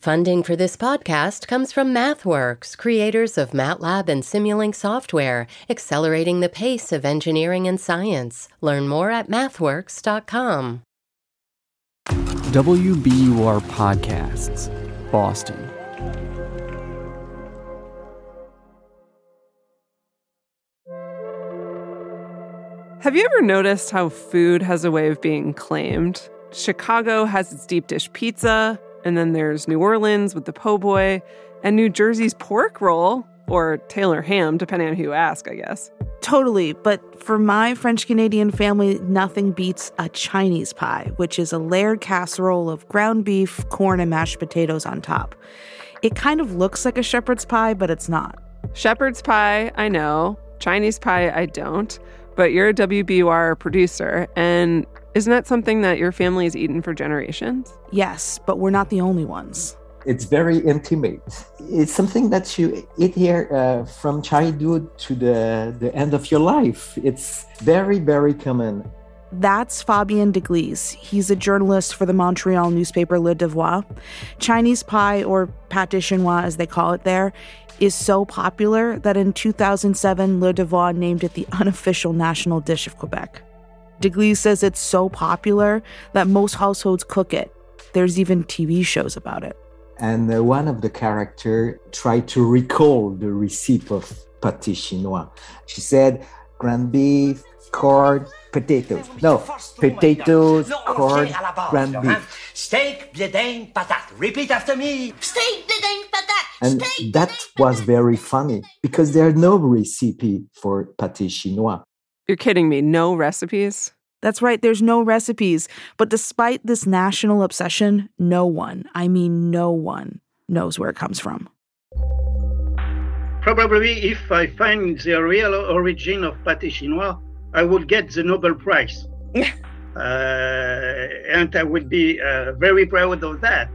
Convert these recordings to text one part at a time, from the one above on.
Funding for this podcast comes from MathWorks, creators of MATLAB and Simulink software, accelerating the pace of engineering and science. Learn more at mathworks.com. WBUR Podcasts, Boston. Have you ever noticed how food has a way of being claimed? Chicago has its deep dish pizza, and then there's New Orleans with the po' boy, and New Jersey's pork roll, or Taylor ham, depending on who you ask, I guess. Totally, but for my French Canadian family, nothing beats a Chinese pie, which is a layered casserole of ground beef, corn, and mashed potatoes on top. It kind of looks like a shepherd's pie, but it's not. Shepherd's pie, I know. Chinese pie, I don't. But you're a WBUR producer, and isn't that something that your family has eaten for generations? Yes, but we're not the only ones. It's very intimate. It's something that you eat here uh, from childhood to the, the end of your life. It's very, very common. That's Fabien Deglise. He's a journalist for the Montreal newspaper Le Devoir. Chinese pie, or pâté chinois as they call it there, is so popular that in 2007, Le Devoir named it the unofficial national dish of Quebec. Deglise says it's so popular that most households cook it. There's even TV shows about it. And uh, one of the character tried to recall the recipe of pâté chinois. She said, ground beef, corn, potatoes. No, potatoes, corn, ground beef. Steak, blé patate. Repeat after me. Steak, blé patate. And that was very funny because there's no recipe for pâté chinois. You're kidding me. No recipes? That's right, there's no recipes. But despite this national obsession, no one, I mean no one, knows where it comes from. Probably if I find the real origin of pâté chinois, I would get the Nobel Prize. uh, and I would be uh, very proud of that.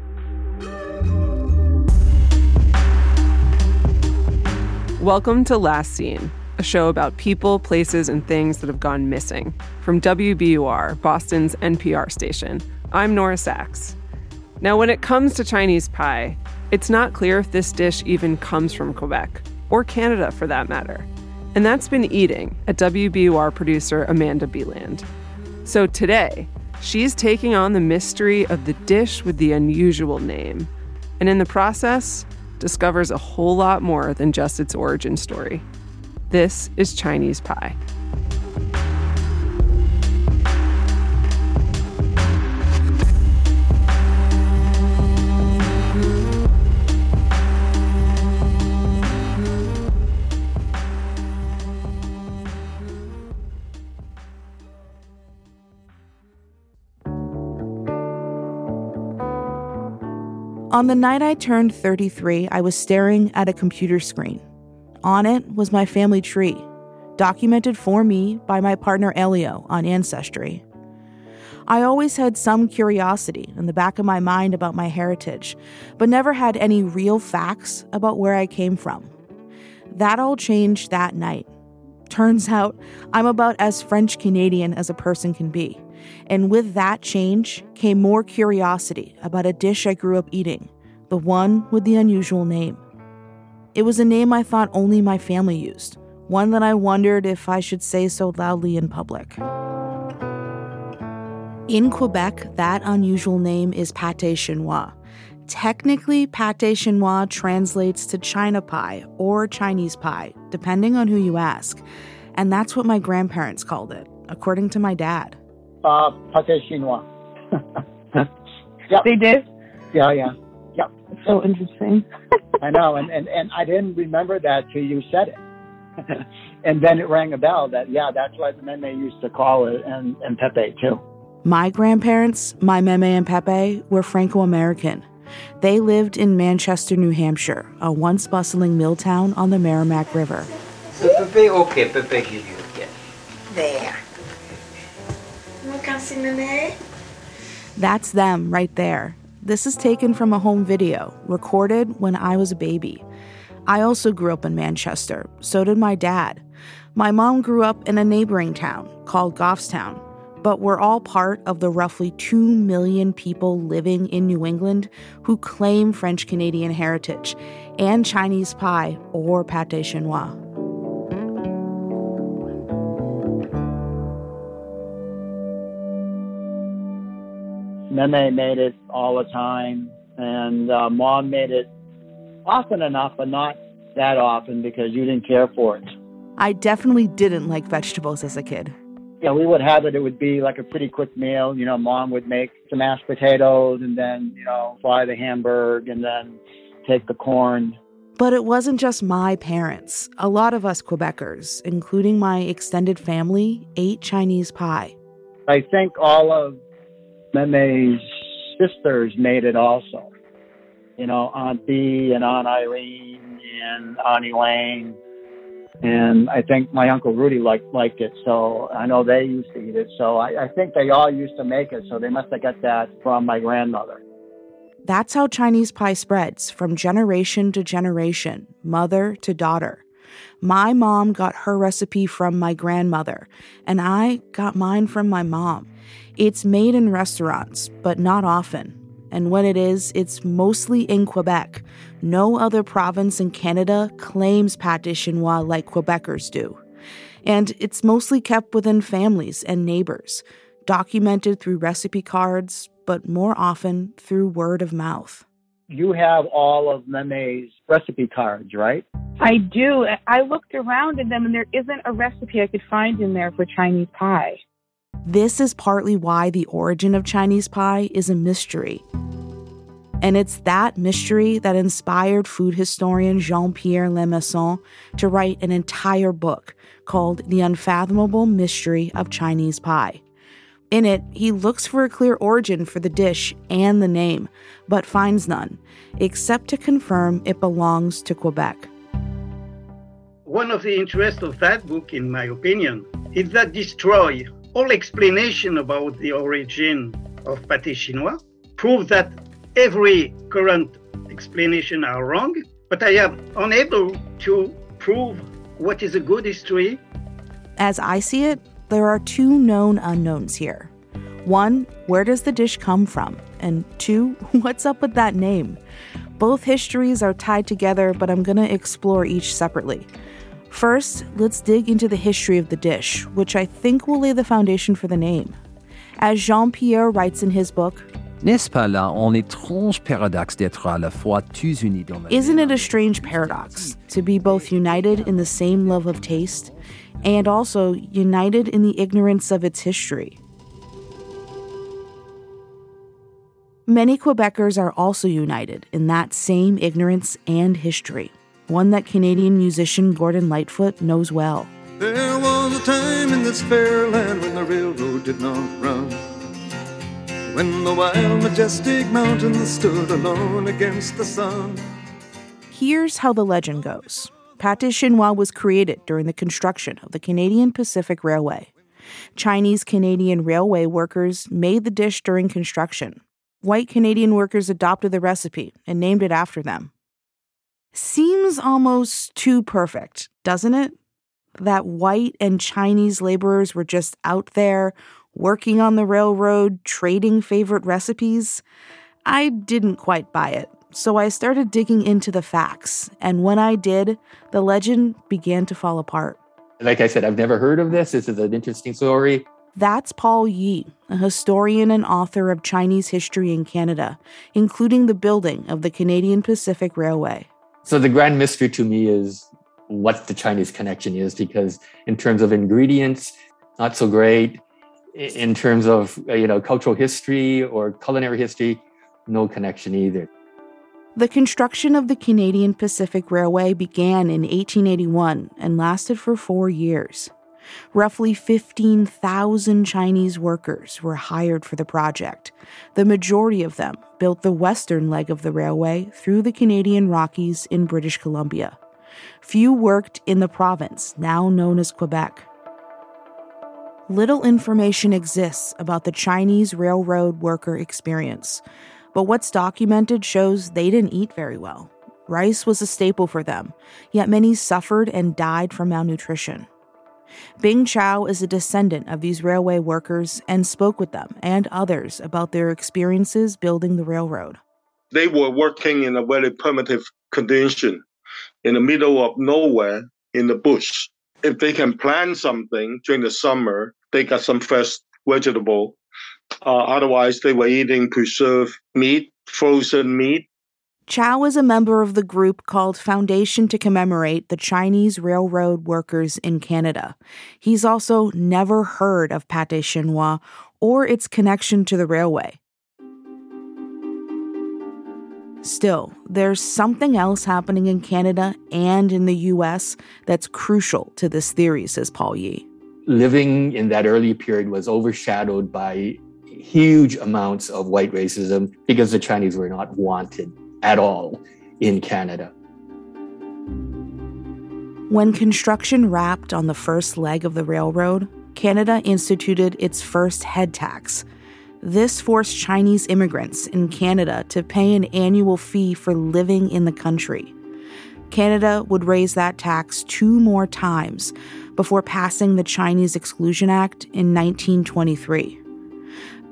Welcome to Last Seen, a show about people, places, and things that have gone missing. From WBUR, Boston's NPR station, I'm Nora Saks. Now, when it comes to Chinese pie, it's not clear if this dish even comes from Quebec, or Canada for that matter. And that's been eating at WBUR producer Amanda Beland. So today, she's taking on the mystery of the dish with the unusual name. And in the process, discovers a whole lot more than just its origin story. This is Chinese pie. On the night I turned 33, I was staring at a computer screen. On it was my family tree, documented for me by my partner Elio on Ancestry. I always had some curiosity in the back of my mind about my heritage, but never had any real facts about where I came from. That all changed that night. Turns out I'm about as French Canadian as a person can be. And with that change came more curiosity about a dish I grew up eating, the one with the unusual name. It was a name I thought only my family used, one that I wondered if I should say so loudly in public. In Quebec, that unusual name is pâté chinois. Technically, pâté chinois translates to China pie or Chinese pie, depending on who you ask. And that's what my grandparents called it, according to my dad uh, pâté chinois. yep. They did? Yeah, yeah. Yep. So interesting. I know, and, and, and I didn't remember that till you said it. and then it rang a bell that, yeah, that's what the Meme used to call it, and, and Pepe too. My grandparents, my Meme and Pepe, were Franco American. They lived in Manchester, New Hampshire, a once bustling mill town on the Merrimack River. So Pepe, okay, Pepe, give you, yes. There. That's them right there. This is taken from a home video, recorded when I was a baby. I also grew up in Manchester, so did my dad. My mom grew up in a neighboring town called Goffstown. but we're all part of the roughly 2 million people living in New England who claim French Canadian heritage and Chinese pie or pate chinois. Meme made it all the time, and uh, mom made it often enough, but not that often because you didn't care for it. I definitely didn't like vegetables as a kid. Yeah, we would have it. It would be like a pretty quick meal. You know, mom would make some mashed potatoes and then, you know, fry the hamburger and then take the corn. But it wasn't just my parents. A lot of us Quebecers, including my extended family, ate Chinese pie. I think all of Meme's sisters made it also. You know, Aunt Bee and Aunt Eileen and Aunt Elaine. And I think my Uncle Rudy liked, liked it, so I know they used to eat it. So I, I think they all used to make it, so they must have got that from my grandmother. That's how Chinese pie spreads from generation to generation, mother to daughter. My mom got her recipe from my grandmother, and I got mine from my mom. It's made in restaurants, but not often. And when it is, it's mostly in Quebec. No other province in Canada claims pâte chinois like Quebecers do. And it's mostly kept within families and neighbors, documented through recipe cards, but more often through word of mouth. You have all of Meme's recipe cards, right? I do. I looked around in them and there isn't a recipe I could find in there for Chinese pie. This is partly why the origin of Chinese pie is a mystery. And it's that mystery that inspired food historian Jean Pierre Lemasson to write an entire book called The Unfathomable Mystery of Chinese Pie. In it, he looks for a clear origin for the dish and the name, but finds none, except to confirm it belongs to Quebec. One of the interests of that book, in my opinion, is that destroy all explanation about the origin of pâté chinois, prove that every current explanation are wrong, but I am unable to prove what is a good history. As I see it, there are two known unknowns here. One, where does the dish come from? And two, what's up with that name? Both histories are tied together, but I'm going to explore each separately. First, let's dig into the history of the dish, which I think will lay the foundation for the name. As Jean Pierre writes in his book, N'est-ce pas là un étrange paradoxe d'être à la fois tous unis dans Isn't it a strange paradox to be both united in the same love of taste and also united in the ignorance of its history? Many Quebecers are also united in that same ignorance and history, one that Canadian musician Gordon Lightfoot knows well. There was a time in this fair land when the railroad did not run. When the wild, majestic mountains stood alone against the sun. Here's how the legend goes Pâté chinois was created during the construction of the Canadian Pacific Railway. Chinese Canadian railway workers made the dish during construction. White Canadian workers adopted the recipe and named it after them. Seems almost too perfect, doesn't it? That white and Chinese laborers were just out there working on the railroad, trading favorite recipes. I didn't quite buy it, so I started digging into the facts, and when I did, the legend began to fall apart. Like I said, I've never heard of this. This is an interesting story. That's Paul Yee, a historian and author of Chinese history in Canada, including the building of the Canadian Pacific Railway. So the grand mystery to me is what the Chinese connection is, because in terms of ingredients, not so great. In terms of uh, you know cultural history or culinary history, no connection either. The construction of the Canadian Pacific Railway began in 1881 and lasted for four years. Roughly 15,000 Chinese workers were hired for the project. The majority of them built the western leg of the railway through the Canadian Rockies in British Columbia. Few worked in the province, now known as Quebec. Little information exists about the Chinese railroad worker experience, but what's documented shows they didn't eat very well. Rice was a staple for them, yet many suffered and died from malnutrition. Bing Chao is a descendant of these railway workers and spoke with them and others about their experiences building the railroad. They were working in a very primitive condition in the middle of nowhere in the bush. If they can plant something during the summer, they got some fresh vegetable. Uh, otherwise, they were eating preserved meat, frozen meat, Chao is a member of the group called Foundation to Commemorate the Chinese Railroad Workers in Canada. He's also never heard of Pate Chinois or its connection to the railway. Still, there's something else happening in Canada and in the US that's crucial to this theory, says Paul Yee. Living in that early period was overshadowed by huge amounts of white racism because the Chinese were not wanted at all in Canada. When construction wrapped on the first leg of the railroad, Canada instituted its first head tax. This forced Chinese immigrants in Canada to pay an annual fee for living in the country. Canada would raise that tax two more times before passing the Chinese Exclusion Act in 1923.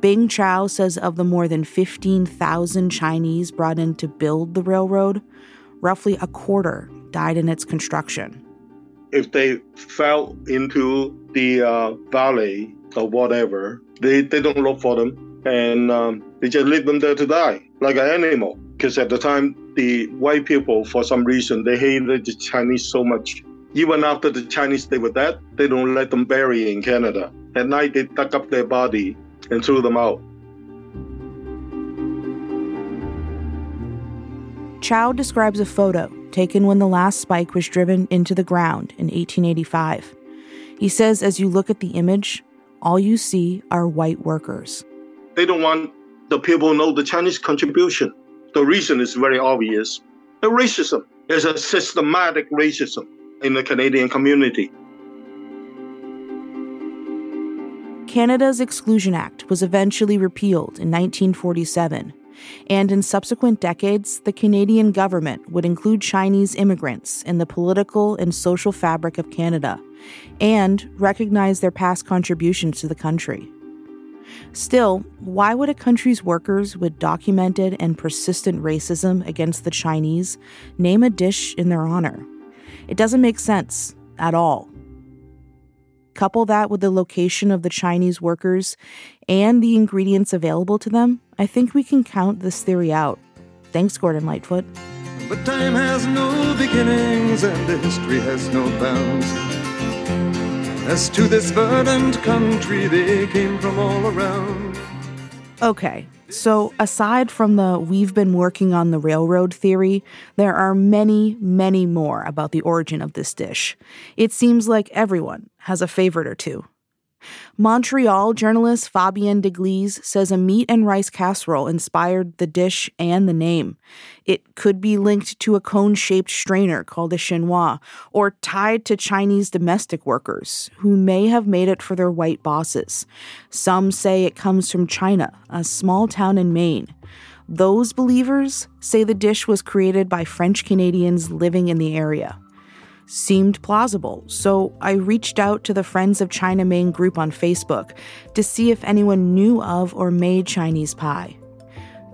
Bing Chao says of the more than 15,000 Chinese brought in to build the railroad, roughly a quarter died in its construction. If they fell into the uh, valley or whatever, they, they don't look for them and um, they just leave them there to die like an animal. Because at the time, the white people, for some reason, they hated the Chinese so much. Even after the Chinese they were dead, they don't let them bury in Canada. At night, they dug up their body and threw them out. Chow describes a photo taken when the last spike was driven into the ground in 1885. He says as you look at the image, all you see are white workers. They don't want the people to know the Chinese contribution. The reason is very obvious. The racism is a systematic racism in the Canadian community. Canada's Exclusion Act was eventually repealed in 1947, and in subsequent decades, the Canadian government would include Chinese immigrants in the political and social fabric of Canada and recognize their past contributions to the country. Still, why would a country's workers with documented and persistent racism against the Chinese name a dish in their honor? It doesn't make sense at all. Couple that with the location of the Chinese workers and the ingredients available to them, I think we can count this theory out. Thanks, Gordon Lightfoot. But time has no beginnings and history has no bounds. As to this verdant country, they came from all around. Okay, so, aside from the we've been working on the railroad theory, there are many, many more about the origin of this dish. It seems like everyone has a favorite or two. Montreal journalist Fabien Deglise says a meat and rice casserole inspired the dish and the name. It could be linked to a cone shaped strainer called a chinois, or tied to Chinese domestic workers who may have made it for their white bosses. Some say it comes from China, a small town in Maine. Those believers say the dish was created by French Canadians living in the area seemed plausible, so I reached out to the Friends of China Maine group on Facebook to see if anyone knew of or made Chinese pie.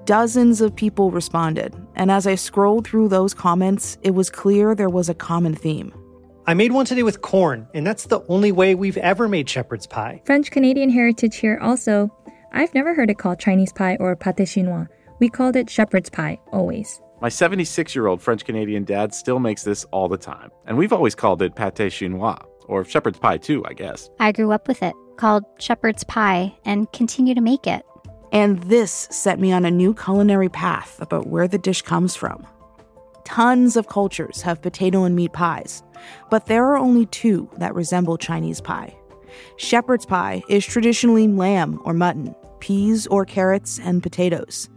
Dozens of people responded, and as I scrolled through those comments, it was clear there was a common theme. I made one today with corn, and that's the only way we've ever made shepherd's pie. French Canadian heritage here also. I've never heard it called Chinese pie or pâté chinois. We called it shepherd's pie, always. My 76 year old French Canadian dad still makes this all the time, and we've always called it pate chinois, or shepherd's pie too, I guess. I grew up with it, called shepherd's pie, and continue to make it. And this set me on a new culinary path about where the dish comes from. Tons of cultures have potato and meat pies, but there are only two that resemble Chinese pie. Shepherd's pie is traditionally lamb or mutton, peas or carrots, and potatoes.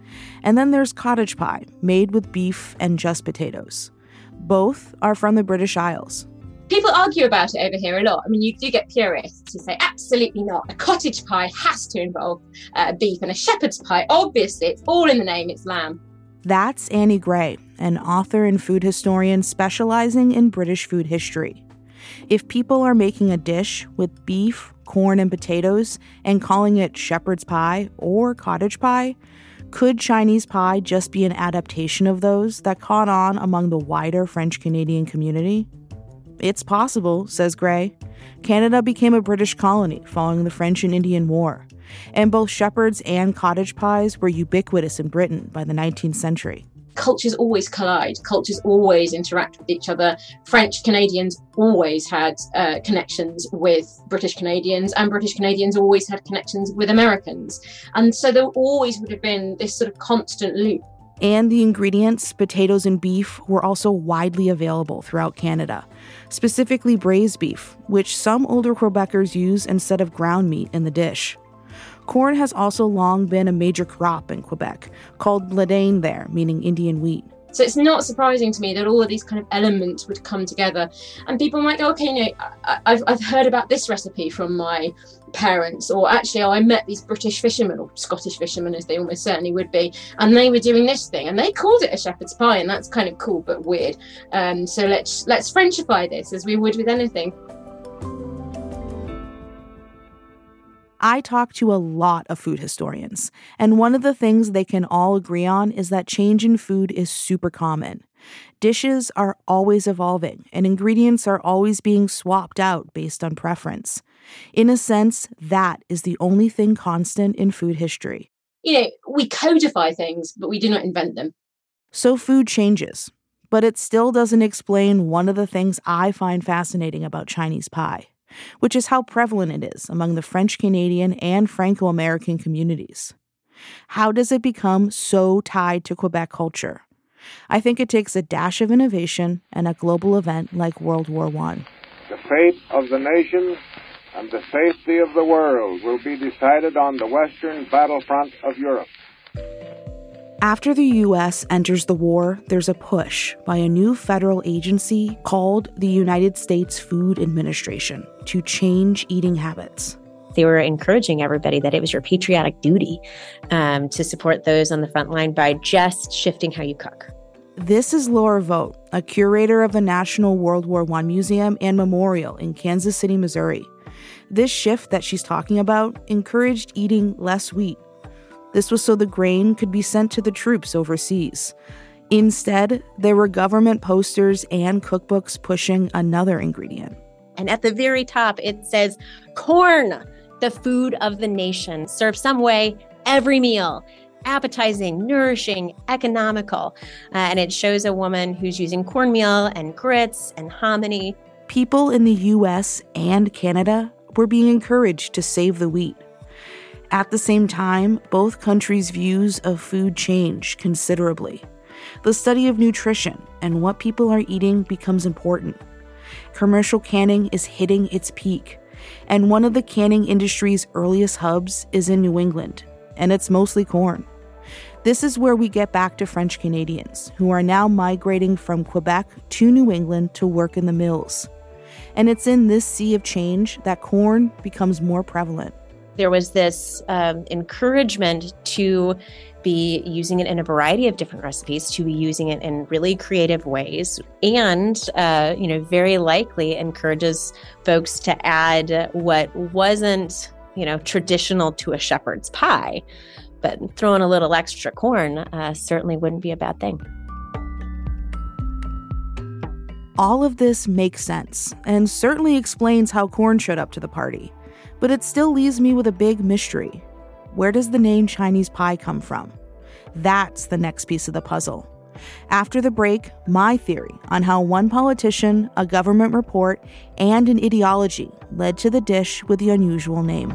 And then there's cottage pie, made with beef and just potatoes. Both are from the British Isles. People argue about it over here a lot. I mean, you do get purists who say, absolutely not. A cottage pie has to involve uh, beef, and a shepherd's pie, obviously, it's all in the name, it's lamb. That's Annie Gray, an author and food historian specializing in British food history. If people are making a dish with beef, corn, and potatoes and calling it shepherd's pie or cottage pie, could Chinese pie just be an adaptation of those that caught on among the wider French Canadian community? It's possible, says Gray. Canada became a British colony following the French and Indian War, and both shepherds and cottage pies were ubiquitous in Britain by the 19th century cultures always collide, cultures always interact with each other. French Canadians always had uh, connections with British Canadians, and British Canadians always had connections with Americans. And so there always would have been this sort of constant loop. And the ingredients, potatoes and beef, were also widely available throughout Canada, specifically braised beef, which some older Quebecers use instead of ground meat in the dish. Corn has also long been a major crop in Quebec, called blé d'Inde there, meaning Indian wheat. So it's not surprising to me that all of these kind of elements would come together. And people might go, okay, you know, I've, I've heard about this recipe from my parents, or actually, oh, I met these British fishermen or Scottish fishermen, as they almost certainly would be, and they were doing this thing, and they called it a shepherd's pie, and that's kind of cool but weird. Um, so let's let's Frenchify this as we would with anything. I talk to a lot of food historians, and one of the things they can all agree on is that change in food is super common. Dishes are always evolving, and ingredients are always being swapped out based on preference. In a sense, that is the only thing constant in food history. You know, we codify things, but we do not invent them. So food changes, but it still doesn't explain one of the things I find fascinating about Chinese pie which is how prevalent it is among the French Canadian and Franco American communities. How does it become so tied to Quebec culture? I think it takes a dash of innovation and a global event like World War I. The fate of the nation and the safety of the world will be decided on the western battlefront of Europe. After the US enters the war, there's a push by a new federal agency called the United States Food Administration to change eating habits. They were encouraging everybody that it was your patriotic duty um, to support those on the front line by just shifting how you cook. This is Lora Vogt, a curator of the National World War I Museum and Memorial in Kansas City, Missouri. This shift that she's talking about encouraged eating less wheat this was so the grain could be sent to the troops overseas. Instead, there were government posters and cookbooks pushing another ingredient. And at the very top, it says corn, the food of the nation, served some way every meal. Appetizing, nourishing, economical. Uh, and it shows a woman who's using cornmeal and grits and hominy. People in the US and Canada were being encouraged to save the wheat. At the same time, both countries' views of food change considerably. The study of nutrition and what people are eating becomes important. Commercial canning is hitting its peak, and one of the canning industry's earliest hubs is in New England, and it's mostly corn. This is where we get back to French Canadians, who are now migrating from Quebec to New England to work in the mills. And it's in this sea of change that corn becomes more prevalent there was this um, encouragement to be using it in a variety of different recipes, to be using it in really creative ways, and uh, you know, very likely encourages folks to add what wasn't you know traditional to a shepherd's pie, but throwing a little extra corn uh, certainly wouldn't be a bad thing. All of this makes sense and certainly explains how corn showed up to the party. But it still leaves me with a big mystery. Where does the name Chinese pie come from? That's the next piece of the puzzle. After the break, my theory on how one politician, a government report, and an ideology led to the dish with the unusual name.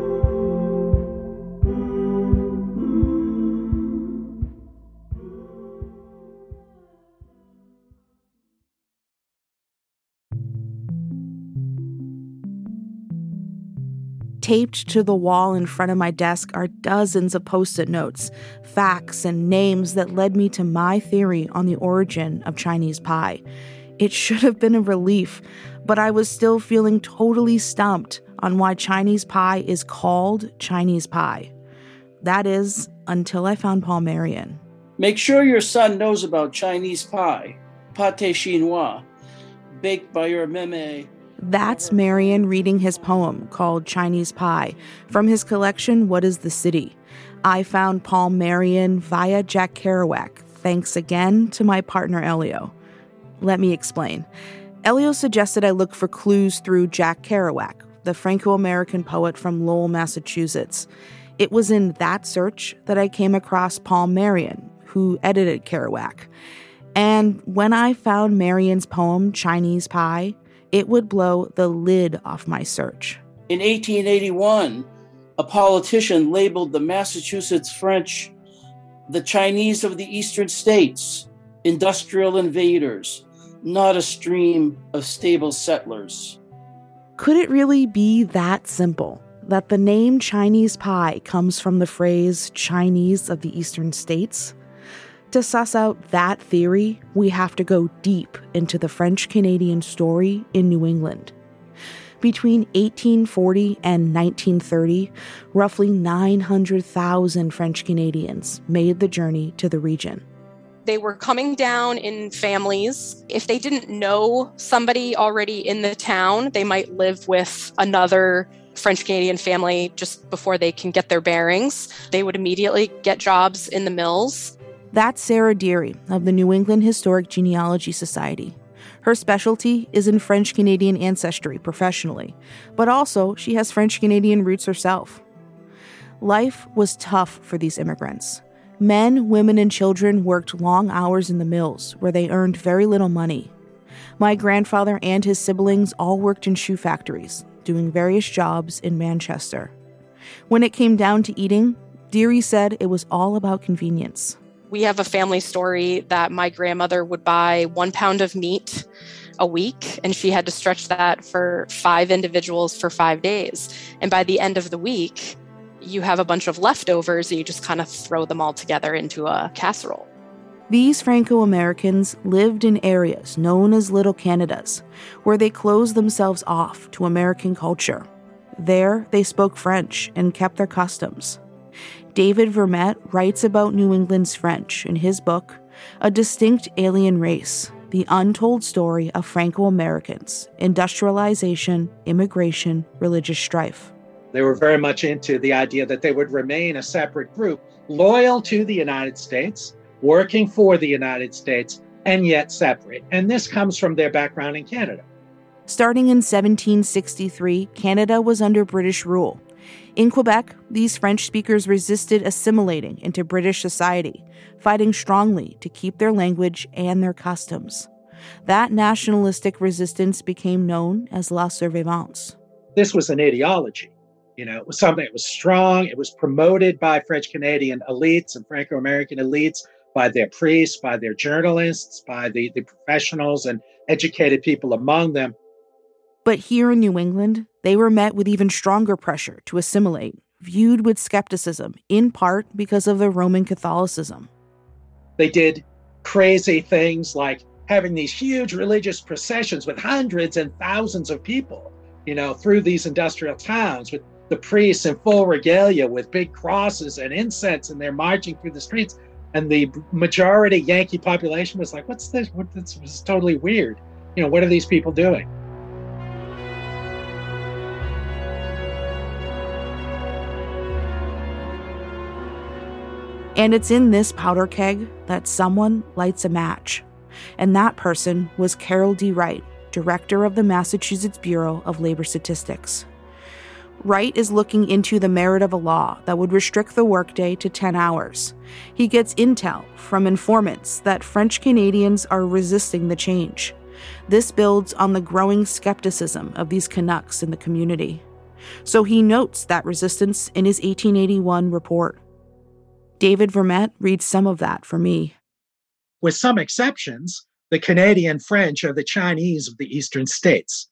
Taped to the wall in front of my desk are dozens of post it notes, facts, and names that led me to my theory on the origin of Chinese pie. It should have been a relief, but I was still feeling totally stumped on why Chinese pie is called Chinese pie. That is, until I found Paul Marion. Make sure your son knows about Chinese pie, pate chinois, baked by your meme. That's Marion reading his poem called Chinese Pie from his collection What is the City? I found Paul Marion via Jack Kerouac, thanks again to my partner Elio. Let me explain. Elio suggested I look for clues through Jack Kerouac, the Franco American poet from Lowell, Massachusetts. It was in that search that I came across Paul Marion, who edited Kerouac. And when I found Marion's poem, Chinese Pie, it would blow the lid off my search. In 1881, a politician labeled the Massachusetts French the Chinese of the eastern states, industrial invaders, not a stream of stable settlers. Could it really be that simple? That the name Chinese pie comes from the phrase Chinese of the eastern states? To suss out that theory, we have to go deep into the French Canadian story in New England. Between 1840 and 1930, roughly 900,000 French Canadians made the journey to the region. They were coming down in families. If they didn't know somebody already in the town, they might live with another French Canadian family just before they can get their bearings. They would immediately get jobs in the mills. That's Sarah Deary of the New England Historic Genealogy Society. Her specialty is in French Canadian ancestry professionally, but also she has French Canadian roots herself. Life was tough for these immigrants. Men, women, and children worked long hours in the mills where they earned very little money. My grandfather and his siblings all worked in shoe factories, doing various jobs in Manchester. When it came down to eating, Deary said it was all about convenience. We have a family story that my grandmother would buy one pound of meat a week, and she had to stretch that for five individuals for five days. And by the end of the week, you have a bunch of leftovers and you just kind of throw them all together into a casserole. These Franco Americans lived in areas known as Little Canadas, where they closed themselves off to American culture. There, they spoke French and kept their customs. David Vermette writes about New England's French in his book, A Distinct Alien Race The Untold Story of Franco Americans, Industrialization, Immigration, Religious Strife. They were very much into the idea that they would remain a separate group, loyal to the United States, working for the United States, and yet separate. And this comes from their background in Canada. Starting in 1763, Canada was under British rule. In Quebec, these French speakers resisted assimilating into British society, fighting strongly to keep their language and their customs. That nationalistic resistance became known as La Survivance. This was an ideology. You know, it was something that was strong. It was promoted by French Canadian elites and Franco American elites, by their priests, by their journalists, by the, the professionals and educated people among them. But here in New England, they were met with even stronger pressure to assimilate, viewed with skepticism, in part because of their Roman Catholicism. They did crazy things like having these huge religious processions with hundreds and thousands of people, you know, through these industrial towns with the priests in full regalia with big crosses and incense, and they're marching through the streets. And the majority Yankee population was like, what's this? What, this is totally weird. You know, what are these people doing? And it's in this powder keg that someone lights a match. And that person was Carroll D. Wright, director of the Massachusetts Bureau of Labor Statistics. Wright is looking into the merit of a law that would restrict the workday to 10 hours. He gets intel from informants that French Canadians are resisting the change. This builds on the growing skepticism of these Canucks in the community. So he notes that resistance in his 1881 report. David Vermette reads some of that for me. With some exceptions, the Canadian French are the Chinese of the eastern states.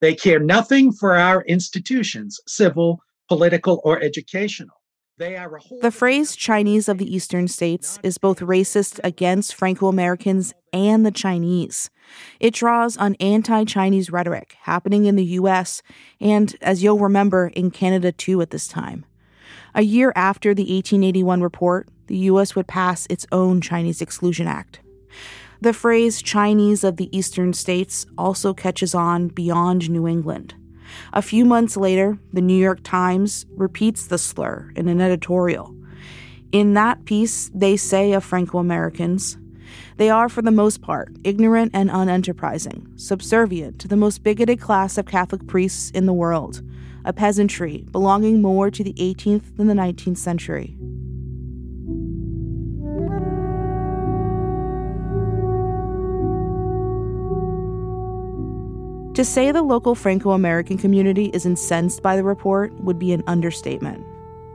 They care nothing for our institutions, civil, political, or educational. They are the phrase Chinese of the eastern states is both racist against Franco Americans and the Chinese. It draws on anti Chinese rhetoric happening in the US and, as you'll remember, in Canada too at this time. A year after the 1881 report, the U.S. would pass its own Chinese Exclusion Act. The phrase Chinese of the eastern states also catches on beyond New England. A few months later, the New York Times repeats the slur in an editorial. In that piece, they say of Franco Americans, they are, for the most part, ignorant and unenterprising, subservient to the most bigoted class of Catholic priests in the world, a peasantry belonging more to the 18th than the 19th century. To say the local Franco American community is incensed by the report would be an understatement.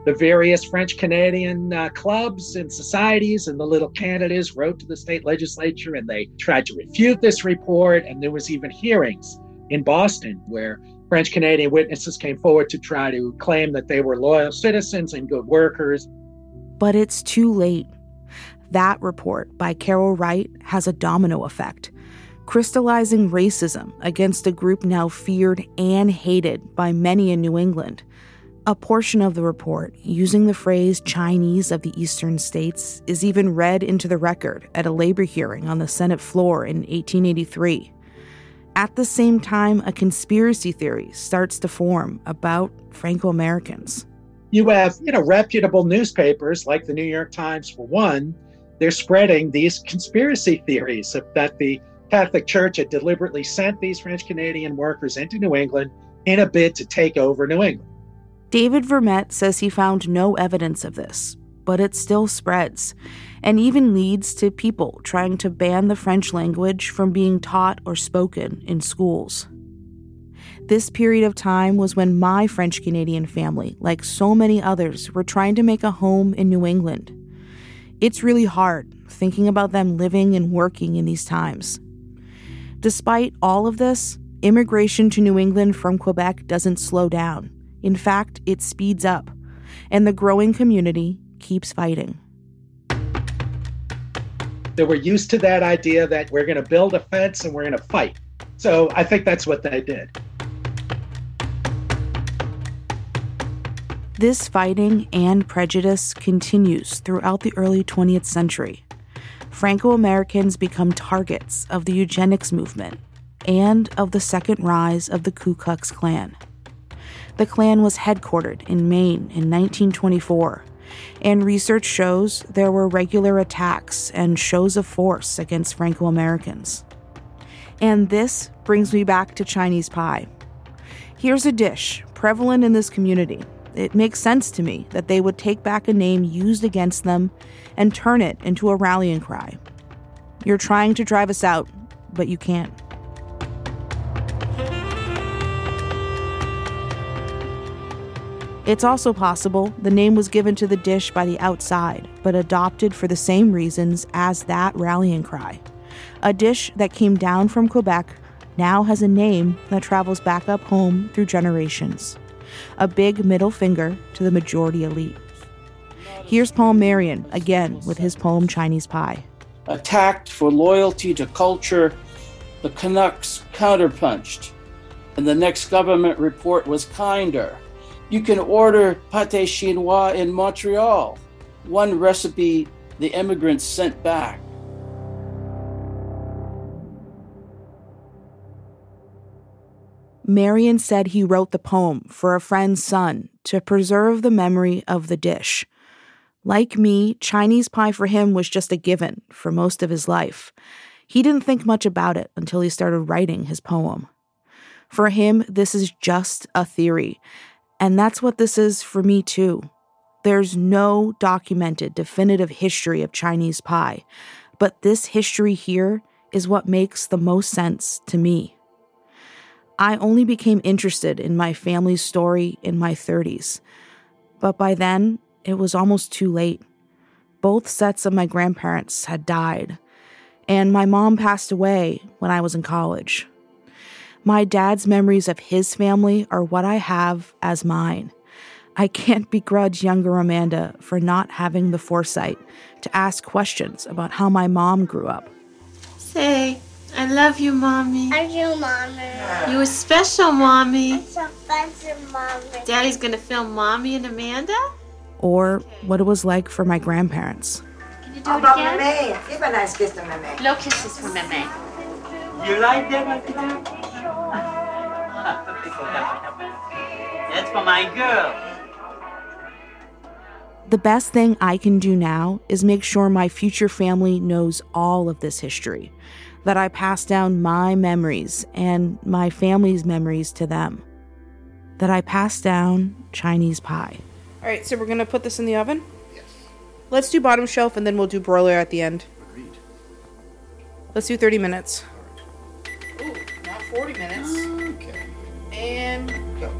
The various French Canadian uh, clubs and societies and the little Canadas wrote to the state legislature and they tried to refute this report. And there was even hearings in Boston where French Canadian witnesses came forward to try to claim that they were loyal citizens and good workers. But it's too late. That report by Carroll Wright has a domino effect, crystallizing racism against a group now feared and hated by many in New England. A portion of the report, using the phrase Chinese of the eastern states, is even read into the record at a labor hearing on the Senate floor in 1883. At the same time, a conspiracy theory starts to form about Franco Americans. You have, you know, reputable newspapers like the New York Times, for one, they're spreading these conspiracy theories that the Catholic Church had deliberately sent these French Canadian workers into New England in a bid to take over New England. David Vermette says he found no evidence of this, but it still spreads and even leads to people trying to ban the French language from being taught or spoken in schools. This period of time was when my French Canadian family, like so many others, were trying to make a home in New England. It's really hard thinking about them living and working in these times. Despite all of this, immigration to New England from Quebec doesn't slow down. In fact, it speeds up, and the growing community keeps fighting. They were used to that idea that we're going to build a fence and we're going to fight. So I think that's what they did. This fighting and prejudice continues throughout the early 20th century. Franco Americans become targets of the eugenics movement and of the second rise of the Ku Klux Klan. The Klan was headquartered in Maine in 1924 and research shows there were regular attacks and shows of force against Franco Americans. And this brings me back to Chinese pie. Here's a dish prevalent in this community. It makes sense to me that they would take back a name used against them and turn it into a rallying cry. You're trying to drive us out, but you can't. It's also possible the name was given to the dish by the outside, but adopted for the same reasons as that rallying cry. A dish that came down from Quebec now has a name that travels back up home through generations. A big middle finger to the majority elite. Here's Paul Marion again with his poem Chinese Pie. Attacked for loyalty to culture, the Canucks counterpunched, and the next government report was kinder. You can order pate chinois in Montreal. One recipe the immigrants sent back. Marion said he wrote the poem for a friend's son to preserve the memory of the dish. Like me, Chinese pie for him was just a given for most of his life. He didn't think much about it until he started writing his poem. For him, this is just a theory, and that's what this is for me too. There's no documented definitive history of Chinese pie, but this history here is what makes the most sense to me. I only became interested in my family's story in my 30s. But by then, it was almost too late. Both sets of my grandparents had died, and my mom passed away when I was in college. My dad's memories of his family are what I have as mine. I can't begrudge younger Amanda for not having the foresight to ask questions about how my mom grew up. Say, I love you, Mommy. I do, Mommy. You a special, Mommy. It's a special, Mommy. Daddy's gonna film Mommy and Amanda? Or what it was like for my grandparents. Can you do How it about again? Meme? Give a nice kiss to Meme. No kisses for Meme. You like that, That's for my girl. The best thing I can do now is make sure my future family knows all of this history, that I pass down my memories and my family's memories to them, that I pass down Chinese pie. All right, so we're gonna put this in the oven. Yes. Let's do bottom shelf, and then we'll do broiler at the end. Agreed. Let's do thirty minutes. Ooh, not forty minutes. Okay. And go.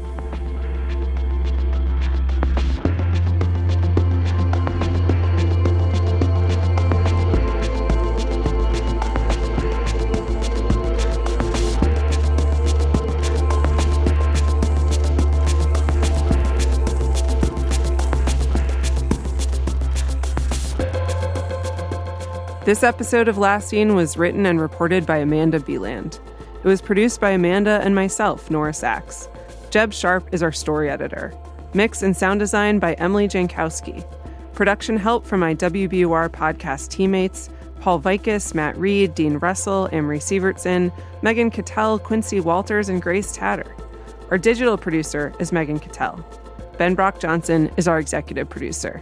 This episode of Last Seen was written and reported by Amanda Beland. It was produced by Amanda and myself, Nora Saks. Jeb Sharp is our story editor. Mix and sound design by Emily Jankowski. Production help from my WBUR podcast teammates Paul Vikis, Matt Reed, Dean Russell, Amory Sievertson, Megan Cattell, Quincy Walters, and Grace Tatter. Our digital producer is Megan Cattell. Ben Brock Johnson is our executive producer.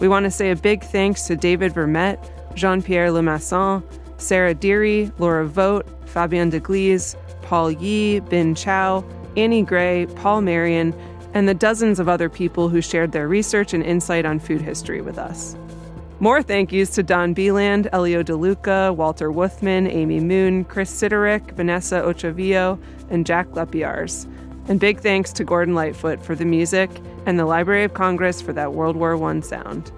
We want to say a big thanks to David Vermette, Jean Pierre Lemasson, Sarah Deary, Lora Vogt, Fabien Deglise, Paul Yi, Bin Chow, Annie Gray, Paul Marion, and the dozens of other people who shared their research and insight on food history with us. More thank yous to Don Beland, Elio DeLuca, Walter Wuthman, Amy Moon, Chris Siderick, Vanessa Ochavillo, and Jack Lepiars. And big thanks to Gordon Lightfoot for the music and the Library of Congress for that World War I sound.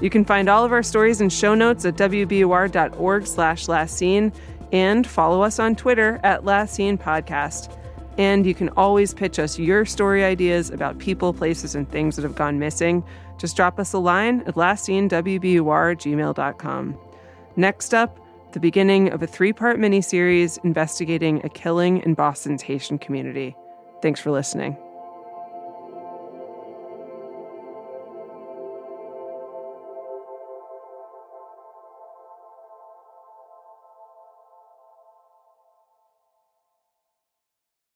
You can find all of our stories and show notes at wbur.org slash last seen and follow us on Twitter at Last Seen Podcast. And you can always pitch us your story ideas about people, places, and things that have gone missing. Just drop us a line at lastseenwbur@gmail.com. Next up, the beginning of a three-part miniseries investigating a killing in Boston's Haitian community. Thanks for listening.